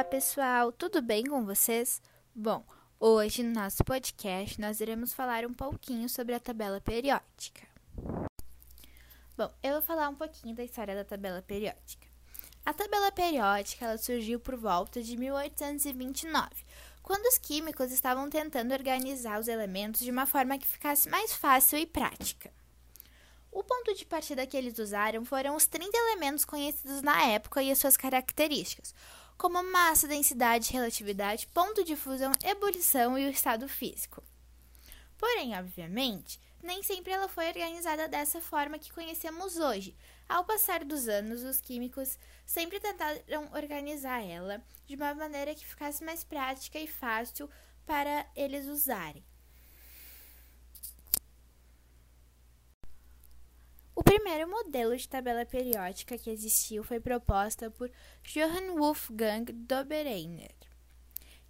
Olá, pessoal, tudo bem com vocês? Bom, hoje no nosso podcast nós iremos falar um pouquinho sobre a tabela periódica. Bom, eu vou falar um pouquinho da história da tabela periódica. A tabela periódica ela surgiu por volta de 1829, quando os químicos estavam tentando organizar os elementos de uma forma que ficasse mais fácil e prática. O ponto de partida que eles usaram foram os 30 elementos conhecidos na época e as suas características, como massa, densidade, relatividade, ponto de fusão, ebulição e o estado físico. Porém, obviamente, nem sempre ela foi organizada dessa forma que conhecemos hoje. Ao passar dos anos, os químicos sempre tentaram organizar ela de uma maneira que ficasse mais prática e fácil para eles usarem. O primeiro modelo de tabela periódica que existiu foi proposta por Johann Wolfgang Dobereiner,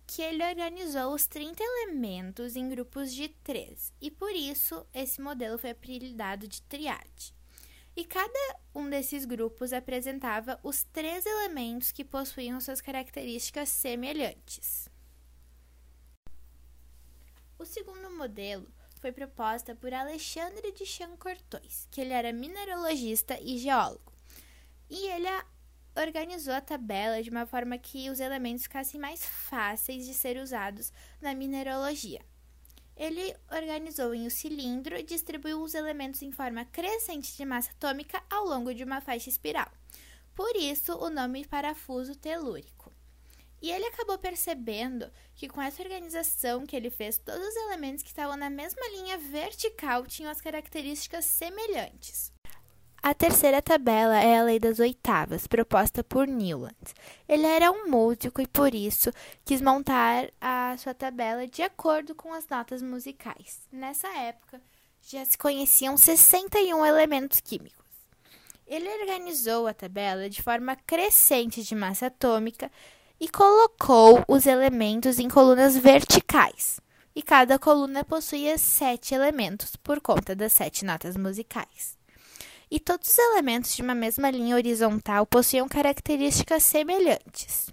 que ele organizou os 30 elementos em grupos de três, e por isso esse modelo foi apelidado de triade. E cada um desses grupos apresentava os três elementos que possuíam suas características semelhantes. O segundo modelo foi proposta por Alexandre de Chancortois, que ele era mineralogista e geólogo. E ele organizou a tabela de uma forma que os elementos ficassem mais fáceis de ser usados na mineralogia. Ele organizou em um cilindro e distribuiu os elementos em forma crescente de massa atômica ao longo de uma faixa espiral. Por isso, o nome parafuso telúrico. E ele acabou percebendo que com essa organização que ele fez, todos os elementos que estavam na mesma linha vertical tinham as características semelhantes. A terceira tabela é a lei das oitavas, proposta por Newland. Ele era um músico e por isso quis montar a sua tabela de acordo com as notas musicais. Nessa época já se conheciam 61 elementos químicos. Ele organizou a tabela de forma crescente de massa atômica e colocou os elementos em colunas verticais. E cada coluna possuía sete elementos, por conta das sete notas musicais. E todos os elementos de uma mesma linha horizontal possuíam características semelhantes.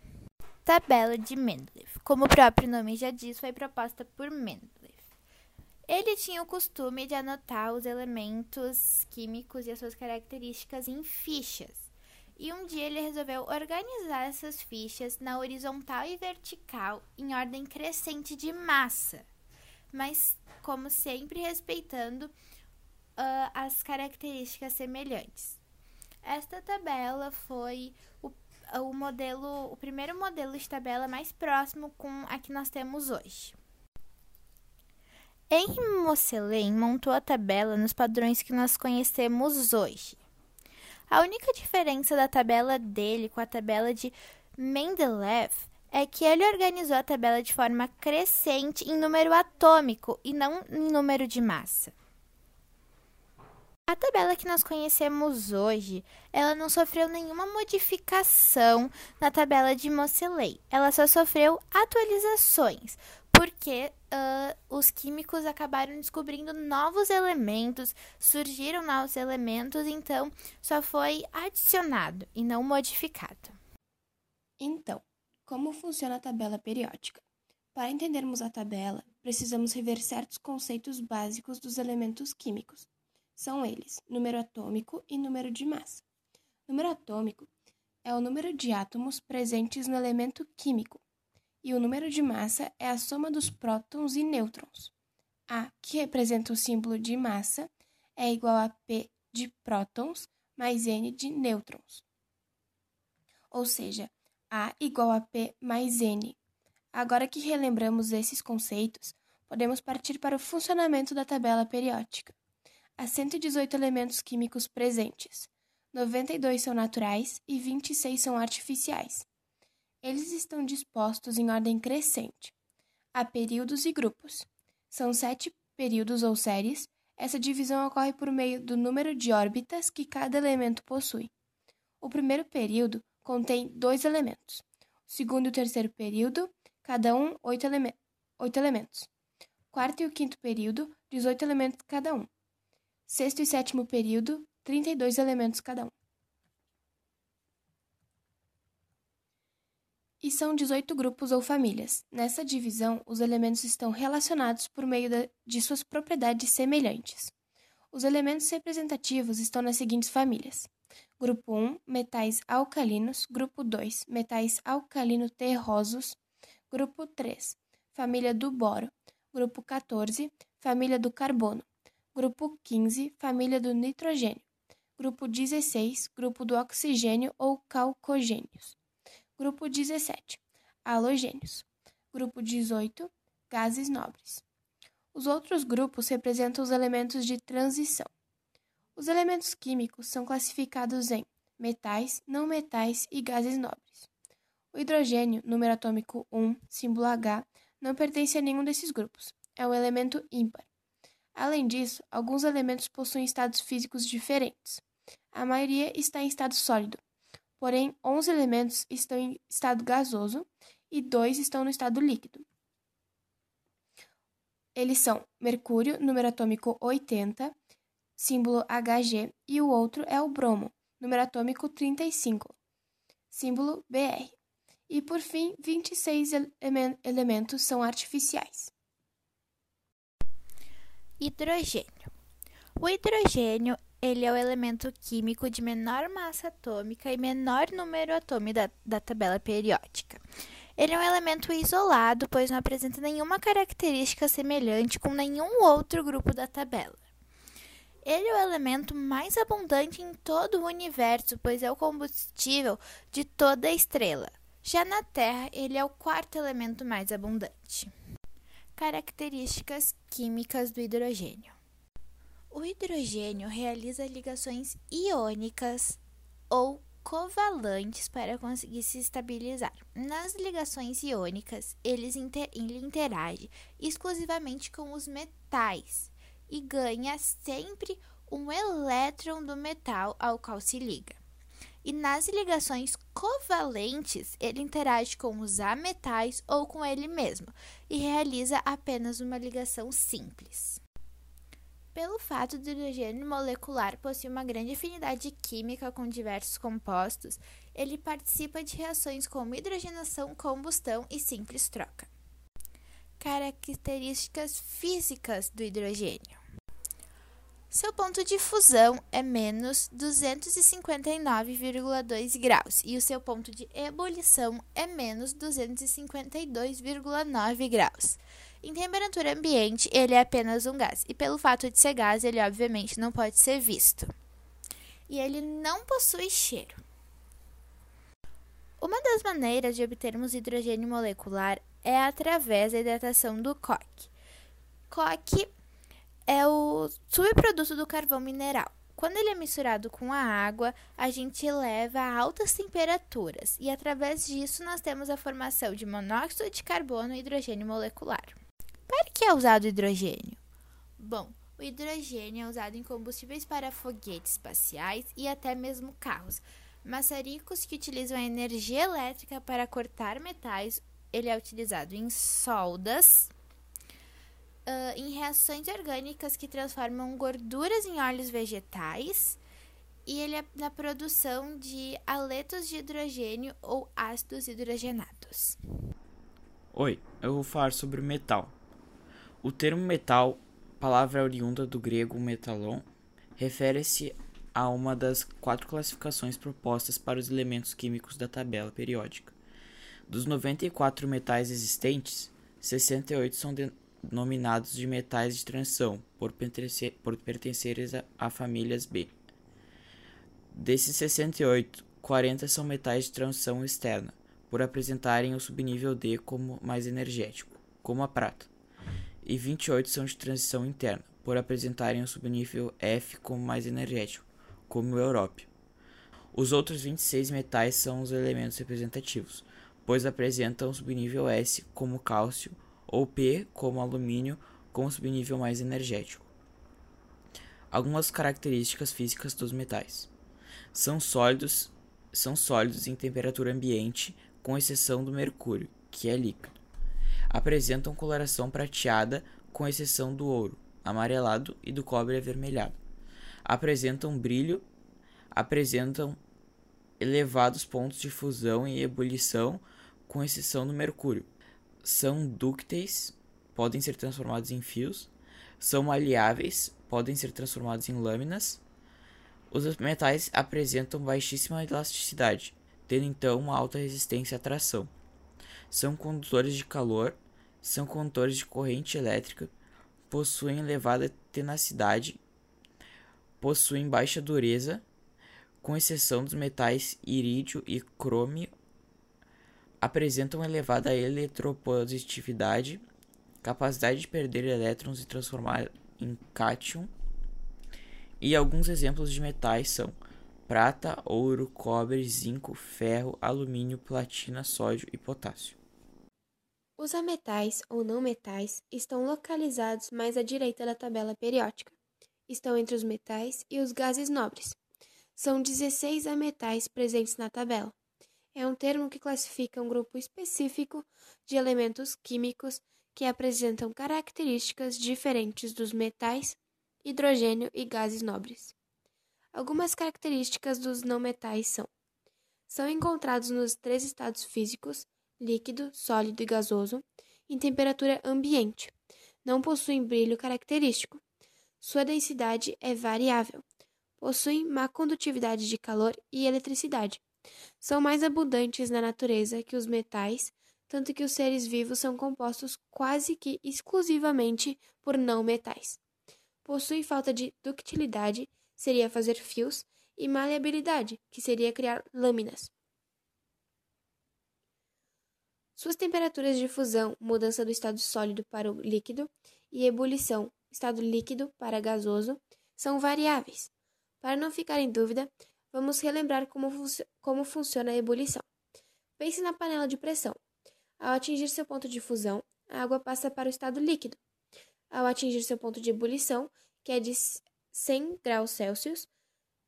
Tabela de Mendeleev. Como o próprio nome já diz, foi proposta por Mendeleev. Ele tinha o costume de anotar os elementos químicos e as suas características em fichas e um dia ele resolveu organizar essas fichas na horizontal e vertical em ordem crescente de massa, mas como sempre respeitando uh, as características semelhantes. Esta tabela foi o, o modelo, o primeiro modelo de tabela mais próximo com a que nós temos hoje. Henri Moselin montou a tabela nos padrões que nós conhecemos hoje. A única diferença da tabela dele com a tabela de Mendeleev é que ele organizou a tabela de forma crescente em número atômico e não em número de massa. A tabela que nós conhecemos hoje, ela não sofreu nenhuma modificação na tabela de Moseley. Ela só sofreu atualizações, porque uh, os químicos acabaram descobrindo novos elementos, surgiram novos elementos, então só foi adicionado e não modificado. Então, como funciona a tabela periódica? Para entendermos a tabela, precisamos rever certos conceitos básicos dos elementos químicos. São eles número atômico e número de massa. Número atômico é o número de átomos presentes no elemento químico e o número de massa é a soma dos prótons e nêutrons. A, que representa o símbolo de massa, é igual a P de prótons mais N de nêutrons. Ou seja, A igual a P mais N. Agora que relembramos esses conceitos, podemos partir para o funcionamento da tabela periódica. Há 118 elementos químicos presentes. 92 são naturais e 26 são artificiais. Eles estão dispostos em ordem crescente. Há períodos e grupos. São sete períodos ou séries. Essa divisão ocorre por meio do número de órbitas que cada elemento possui. O primeiro período contém dois elementos. O segundo e o terceiro período, cada um oito, eleme oito elementos. Quarto e o quinto período, 18 elementos cada um. Sexto e sétimo período, 32 elementos cada um. E são 18 grupos ou famílias. Nessa divisão, os elementos estão relacionados por meio de suas propriedades semelhantes. Os elementos representativos estão nas seguintes famílias: Grupo 1, metais alcalinos. Grupo 2, metais alcalino-terrosos. Grupo 3, família do boro. Grupo 14, família do carbono. Grupo 15, família do nitrogênio. Grupo 16, grupo do oxigênio ou calcogênios. Grupo 17, halogênios. Grupo 18, gases nobres. Os outros grupos representam os elementos de transição. Os elementos químicos são classificados em metais, não metais e gases nobres. O hidrogênio, número atômico 1, símbolo H, não pertence a nenhum desses grupos. É um elemento ímpar. Além disso, alguns elementos possuem estados físicos diferentes. A maioria está em estado sólido, porém 11 elementos estão em estado gasoso e dois estão no estado líquido. Eles são mercúrio, número atômico 80, símbolo Hg, e o outro é o bromo, número atômico 35, símbolo Br. E por fim, 26 ele elementos são artificiais. Hidrogênio. O hidrogênio ele é o elemento químico de menor massa atômica e menor número atômico da, da tabela periódica. Ele é um elemento isolado, pois não apresenta nenhuma característica semelhante com nenhum outro grupo da tabela. Ele é o elemento mais abundante em todo o universo, pois é o combustível de toda a estrela. Já na Terra, ele é o quarto elemento mais abundante. Características químicas do hidrogênio: O hidrogênio realiza ligações iônicas ou covalentes para conseguir se estabilizar. Nas ligações iônicas, ele interage exclusivamente com os metais e ganha sempre um elétron do metal ao qual se liga. E nas ligações covalentes, ele interage com os ametais ou com ele mesmo e realiza apenas uma ligação simples. Pelo fato do hidrogênio molecular possuir uma grande afinidade química com diversos compostos, ele participa de reações como hidrogenação, combustão e simples troca. Características físicas do hidrogênio. Seu ponto de fusão é menos 259,2 graus e o seu ponto de ebulição é menos 252,9 graus. Em temperatura ambiente, ele é apenas um gás, e pelo fato de ser gás, ele obviamente não pode ser visto. E ele não possui cheiro. Uma das maneiras de obtermos hidrogênio molecular é através da hidratação do coque. Coque é o subproduto do carvão mineral. Quando ele é misturado com a água, a gente leva a altas temperaturas e através disso nós temos a formação de monóxido de carbono e hidrogênio molecular. Para que é usado o hidrogênio? Bom, o hidrogênio é usado em combustíveis para foguetes espaciais e até mesmo carros. Maçaricos que utilizam a energia elétrica para cortar metais, ele é utilizado em soldas, uh, em reações orgânicas que transformam gorduras em óleos vegetais e ele é na produção de aletos de hidrogênio ou ácidos hidrogenados. Oi, eu vou falar sobre metal. O termo metal, palavra oriunda do grego metalon, refere-se a uma das quatro classificações propostas para os elementos químicos da tabela periódica. Dos 94 metais existentes, 68 são nominados de metais de transição, por, pertencer, por pertencerem a, a famílias B. Desses 68, 40 são metais de transição externa, por apresentarem o subnível D como mais energético, como a prata, e 28 são de transição interna, por apresentarem o subnível F como mais energético, como o európio. Os outros 26 metais são os elementos representativos, pois apresentam o subnível S como cálcio ou P como alumínio com subnível mais energético. Algumas características físicas dos metais. São sólidos, são sólidos em temperatura ambiente, com exceção do mercúrio, que é líquido. Apresentam coloração prateada, com exceção do ouro, amarelado e do cobre avermelhado. Apresentam brilho, apresentam elevados pontos de fusão e ebulição, com exceção do mercúrio. São dúcteis, podem ser transformados em fios, são maleáveis, podem ser transformados em lâminas. Os metais apresentam baixíssima elasticidade, tendo então uma alta resistência à tração. São condutores de calor, são condutores de corrente elétrica, possuem elevada tenacidade, possuem baixa dureza, com exceção dos metais irídio e crômio, apresentam elevada eletropositividade, capacidade de perder elétrons e transformar em cátion. E alguns exemplos de metais são prata, ouro, cobre, zinco, ferro, alumínio, platina, sódio e potássio. Os ametais ou não metais estão localizados mais à direita da tabela periódica. Estão entre os metais e os gases nobres. São 16 ametais presentes na tabela. É um termo que classifica um grupo específico de elementos químicos que apresentam características diferentes dos metais, hidrogênio e gases nobres. Algumas características dos não metais são: são encontrados nos três estados físicos líquido, sólido e gasoso, em temperatura ambiente. Não possuem brilho característico. Sua densidade é variável. Possuem má condutividade de calor e eletricidade. São mais abundantes na natureza que os metais, tanto que os seres vivos são compostos quase que exclusivamente por não metais. Possuem falta de ductilidade, seria fazer fios, e maleabilidade, que seria criar lâminas. Suas temperaturas de fusão, mudança do estado sólido para o líquido, e ebulição, estado líquido para gasoso, são variáveis. Para não ficar em dúvida, vamos relembrar como, como funciona a ebulição. Pense na panela de pressão. Ao atingir seu ponto de fusão, a água passa para o estado líquido. Ao atingir seu ponto de ebulição, que é de 100 graus Celsius,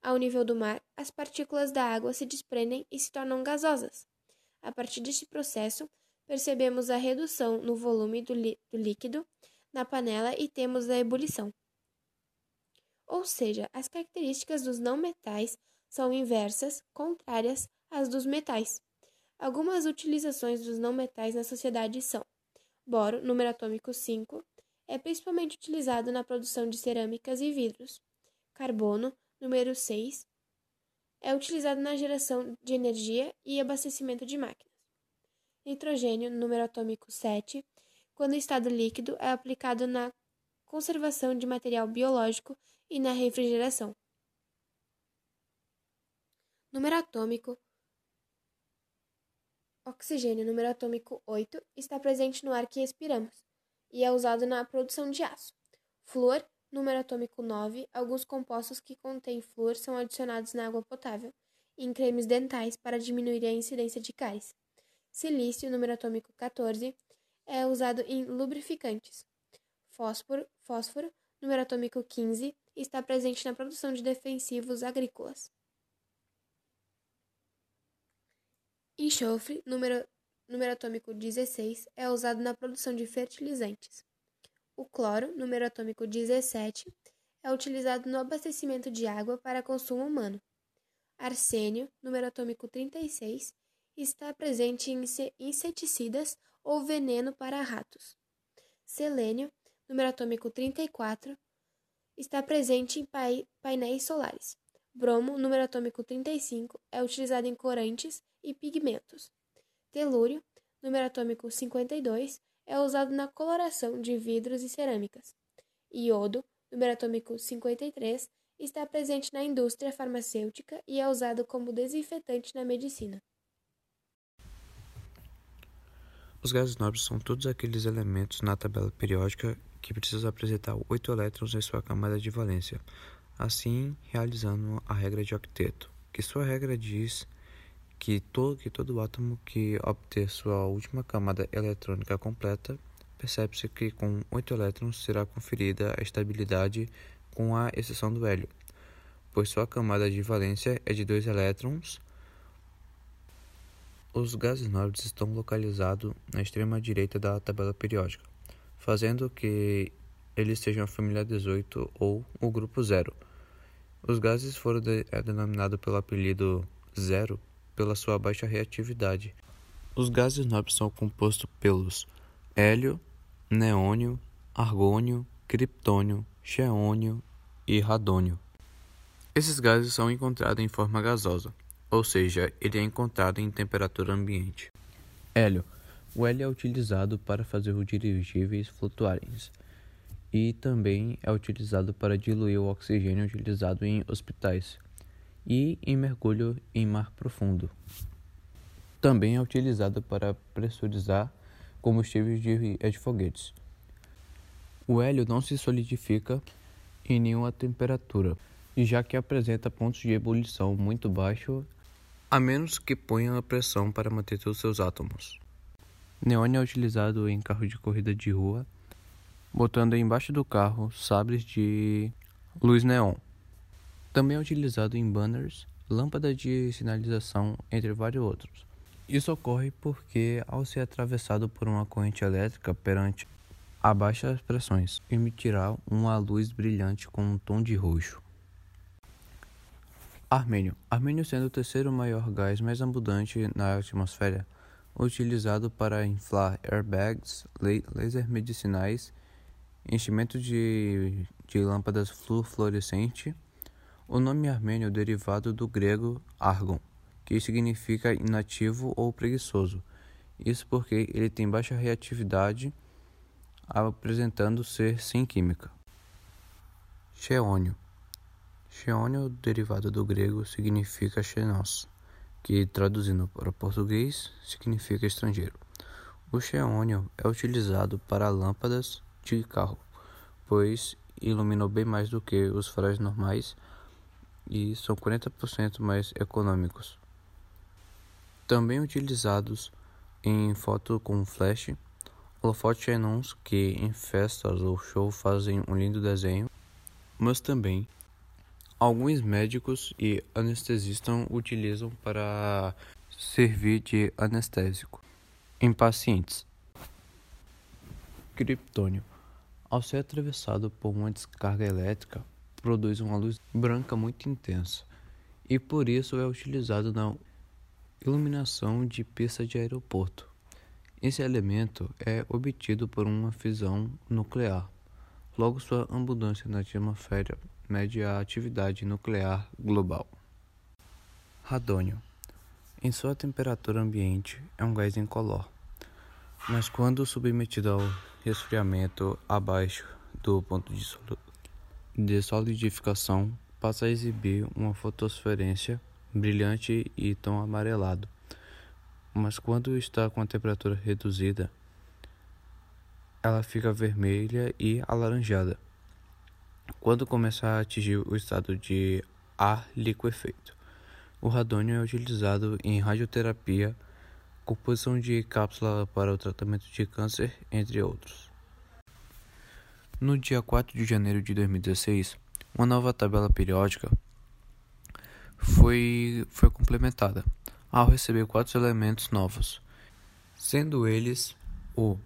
ao nível do mar, as partículas da água se desprendem e se tornam gasosas. A partir deste processo, percebemos a redução no volume do, do líquido na panela e temos a ebulição. Ou seja, as características dos não metais são inversas, contrárias às dos metais. Algumas utilizações dos não metais na sociedade são: boro, número atômico 5, é principalmente utilizado na produção de cerâmicas e vidros. Carbono, número 6, é utilizado na geração de energia e abastecimento de máquinas. Nitrogênio, número atômico 7, quando em estado líquido, é aplicado na conservação de material biológico e na refrigeração. Número atômico Oxigênio, número atômico 8, está presente no ar que respiramos e é usado na produção de aço. Flúor, número atômico 9, alguns compostos que contêm flúor são adicionados na água potável e em cremes dentais para diminuir a incidência de cáries. Silício, número atômico 14, é usado em lubrificantes. Fósforo, fósforo, número atômico 15, está presente na produção de defensivos agrícolas. Enxofre, número, número atômico 16, é usado na produção de fertilizantes. O cloro, número atômico 17, é utilizado no abastecimento de água para consumo humano. Arsênio, número atômico 36, está presente em inseticidas ou veneno para ratos. Selênio, número atômico 34, está presente em painéis solares. Bromo, número atômico 35, é utilizado em corantes e pigmentos. Telúrio, número atômico 52, é usado na coloração de vidros e cerâmicas. Iodo, número atômico 53, está presente na indústria farmacêutica e é usado como desinfetante na medicina. Os gases nobres são todos aqueles elementos na tabela periódica que precisam apresentar oito elétrons em sua camada de valência, assim realizando a regra de octeto, que sua regra diz que todo, que todo átomo que obter sua última camada eletrônica completa, percebe-se que com oito elétrons será conferida a estabilidade com a exceção do hélio, pois sua camada de valência é de dois elétrons, os gases nobres estão localizados na extrema direita da tabela periódica, fazendo que eles sejam a família 18 ou o grupo zero. Os gases foram de, é denominados pelo apelido zero pela sua baixa reatividade. Os gases nobres são compostos pelos hélio, neônio, argônio, criptônio, xeônio e radônio. Esses gases são encontrados em forma gasosa, ou seja, ele é encontrado em temperatura ambiente. Hélio. O hélio é utilizado para fazer os dirigíveis flutuarem e também é utilizado para diluir o oxigênio utilizado em hospitais e em mergulho em mar profundo. Também é utilizado para pressurizar combustíveis de, de foguetes. O hélio não se solidifica em nenhuma temperatura, já que apresenta pontos de ebulição muito baixos, a menos que ponha a pressão para manter todos seus átomos. Neônio é utilizado em carros de corrida de rua, botando embaixo do carro sabres de luz neon. Também é utilizado em banners, lâmpadas de sinalização, entre vários outros. Isso ocorre porque, ao ser atravessado por uma corrente elétrica perante a baixas pressões, emitirá uma luz brilhante com um tom de roxo. Armênio. Armênio sendo o terceiro maior gás mais abundante na atmosfera, utilizado para inflar airbags, laser medicinais, enchimento de, de lâmpadas fluorescentes. O nome armênio é derivado do grego argon, que significa inativo ou preguiçoso. Isso porque ele tem baixa reatividade apresentando ser sem química. Xeônio. Xeônio, derivado do grego, significa xenos, que traduzindo para português significa estrangeiro. O xeônio é utilizado para lâmpadas de carro, pois iluminam bem mais do que os faróis normais e são 40% mais econômicos. Também utilizados em foto com flash holofotes xenons que em festas ou show fazem um lindo desenho, mas também alguns médicos e anestesistas utilizam para servir de anestésico em pacientes. Criptônio. Ao ser atravessado por uma descarga elétrica, produz uma luz branca muito intensa e por isso é utilizado na iluminação de pista de aeroporto. Esse elemento é obtido por uma fissão nuclear. Logo, sua abundância na atmosfera mede a atividade nuclear global. Radônio. Em sua temperatura ambiente, é um gás incolor, mas quando submetido ao resfriamento abaixo do ponto de solidificação, passa a exibir uma fotosferência brilhante e tom amarelado mas quando está com a temperatura reduzida, ela fica vermelha e alaranjada. Quando começa a atingir o estado de ar liquefeito, o radônio é utilizado em radioterapia, composição de cápsula para o tratamento de câncer, entre outros. No dia 4 de janeiro de 2016, uma nova tabela periódica foi, foi complementada ao receber quatro elementos novos, sendo eles o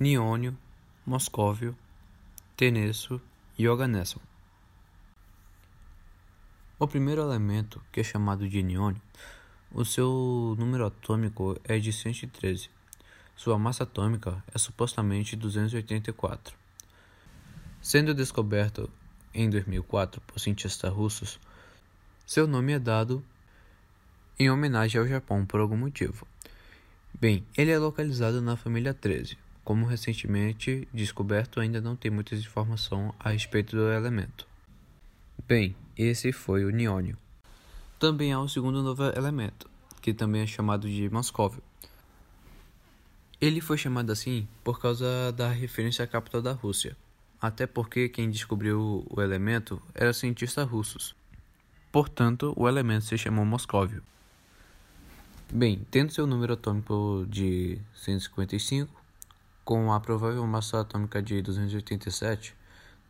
niônio, moscóvio, tenesso e oganesso. O primeiro elemento, que é chamado de niônio, o seu número atômico é de 113. Sua massa atômica é supostamente 284. Sendo descoberto em 2004 por cientistas russos, seu nome é dado em homenagem ao Japão por algum motivo. Bem, ele é localizado na família 13. Como recentemente descoberto, ainda não tem muitas informações a respeito do elemento. Bem, esse foi o niônio. Também há um segundo novo elemento, que também é chamado de Moscóvio. Ele foi chamado assim por causa da referência à capital da Rússia, até porque quem descobriu o elemento era cientistas russos. Portanto, o elemento se chamou Moscóvio. Bem, tendo seu número atômico de 155, com a provável massa atômica de 287,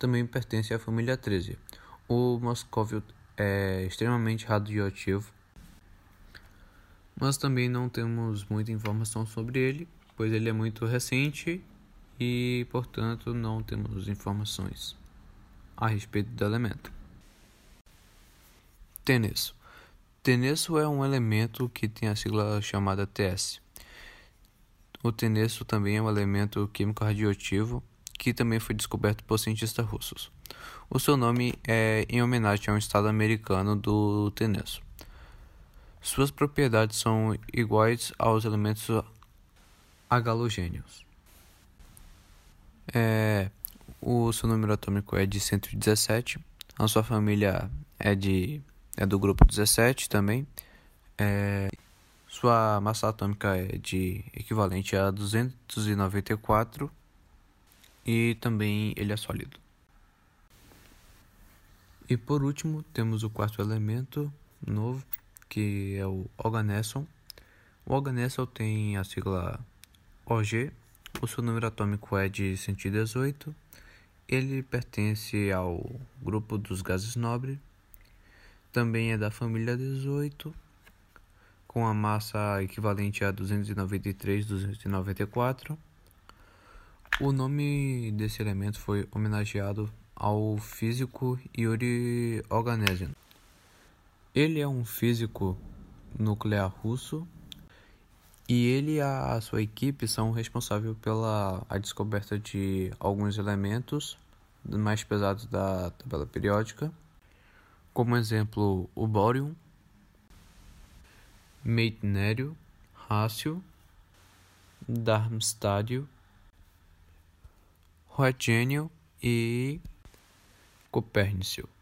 também pertence à família 13. O moscóvio é extremamente radioativo, mas também não temos muita informação sobre ele, pois ele é muito recente e, portanto, não temos informações a respeito do elemento. Tênis. Tenesso é um elemento que tem a sigla chamada TS. o tenesso também é um elemento químico radioativo que também foi descoberto por cientistas russos. O seu nome é em homenagem a um estado americano do tenesso. Suas propriedades são iguais aos elementos halogênios. É, o seu número atômico é de 117. A sua família é de é do grupo 17 também. É, sua massa atômica é de equivalente a 294 e também ele é sólido. E por último, temos o quarto elemento novo, que é o organesson. O organesson tem a sigla OG, o seu número atômico é de 118. Ele pertence ao grupo dos gases nobres. Também é da família 18 com a massa equivalente a 293, 294. O nome desse elemento foi homenageado ao físico Yuri Oganesian. Ele é um físico nuclear russo e ele e a sua equipe são responsáveis pela a descoberta de alguns elementos mais pesados da tabela periódica, como exemplo o bórion, Meitnério, Rácio, Darmstadio, Roentgênio e Copérnico.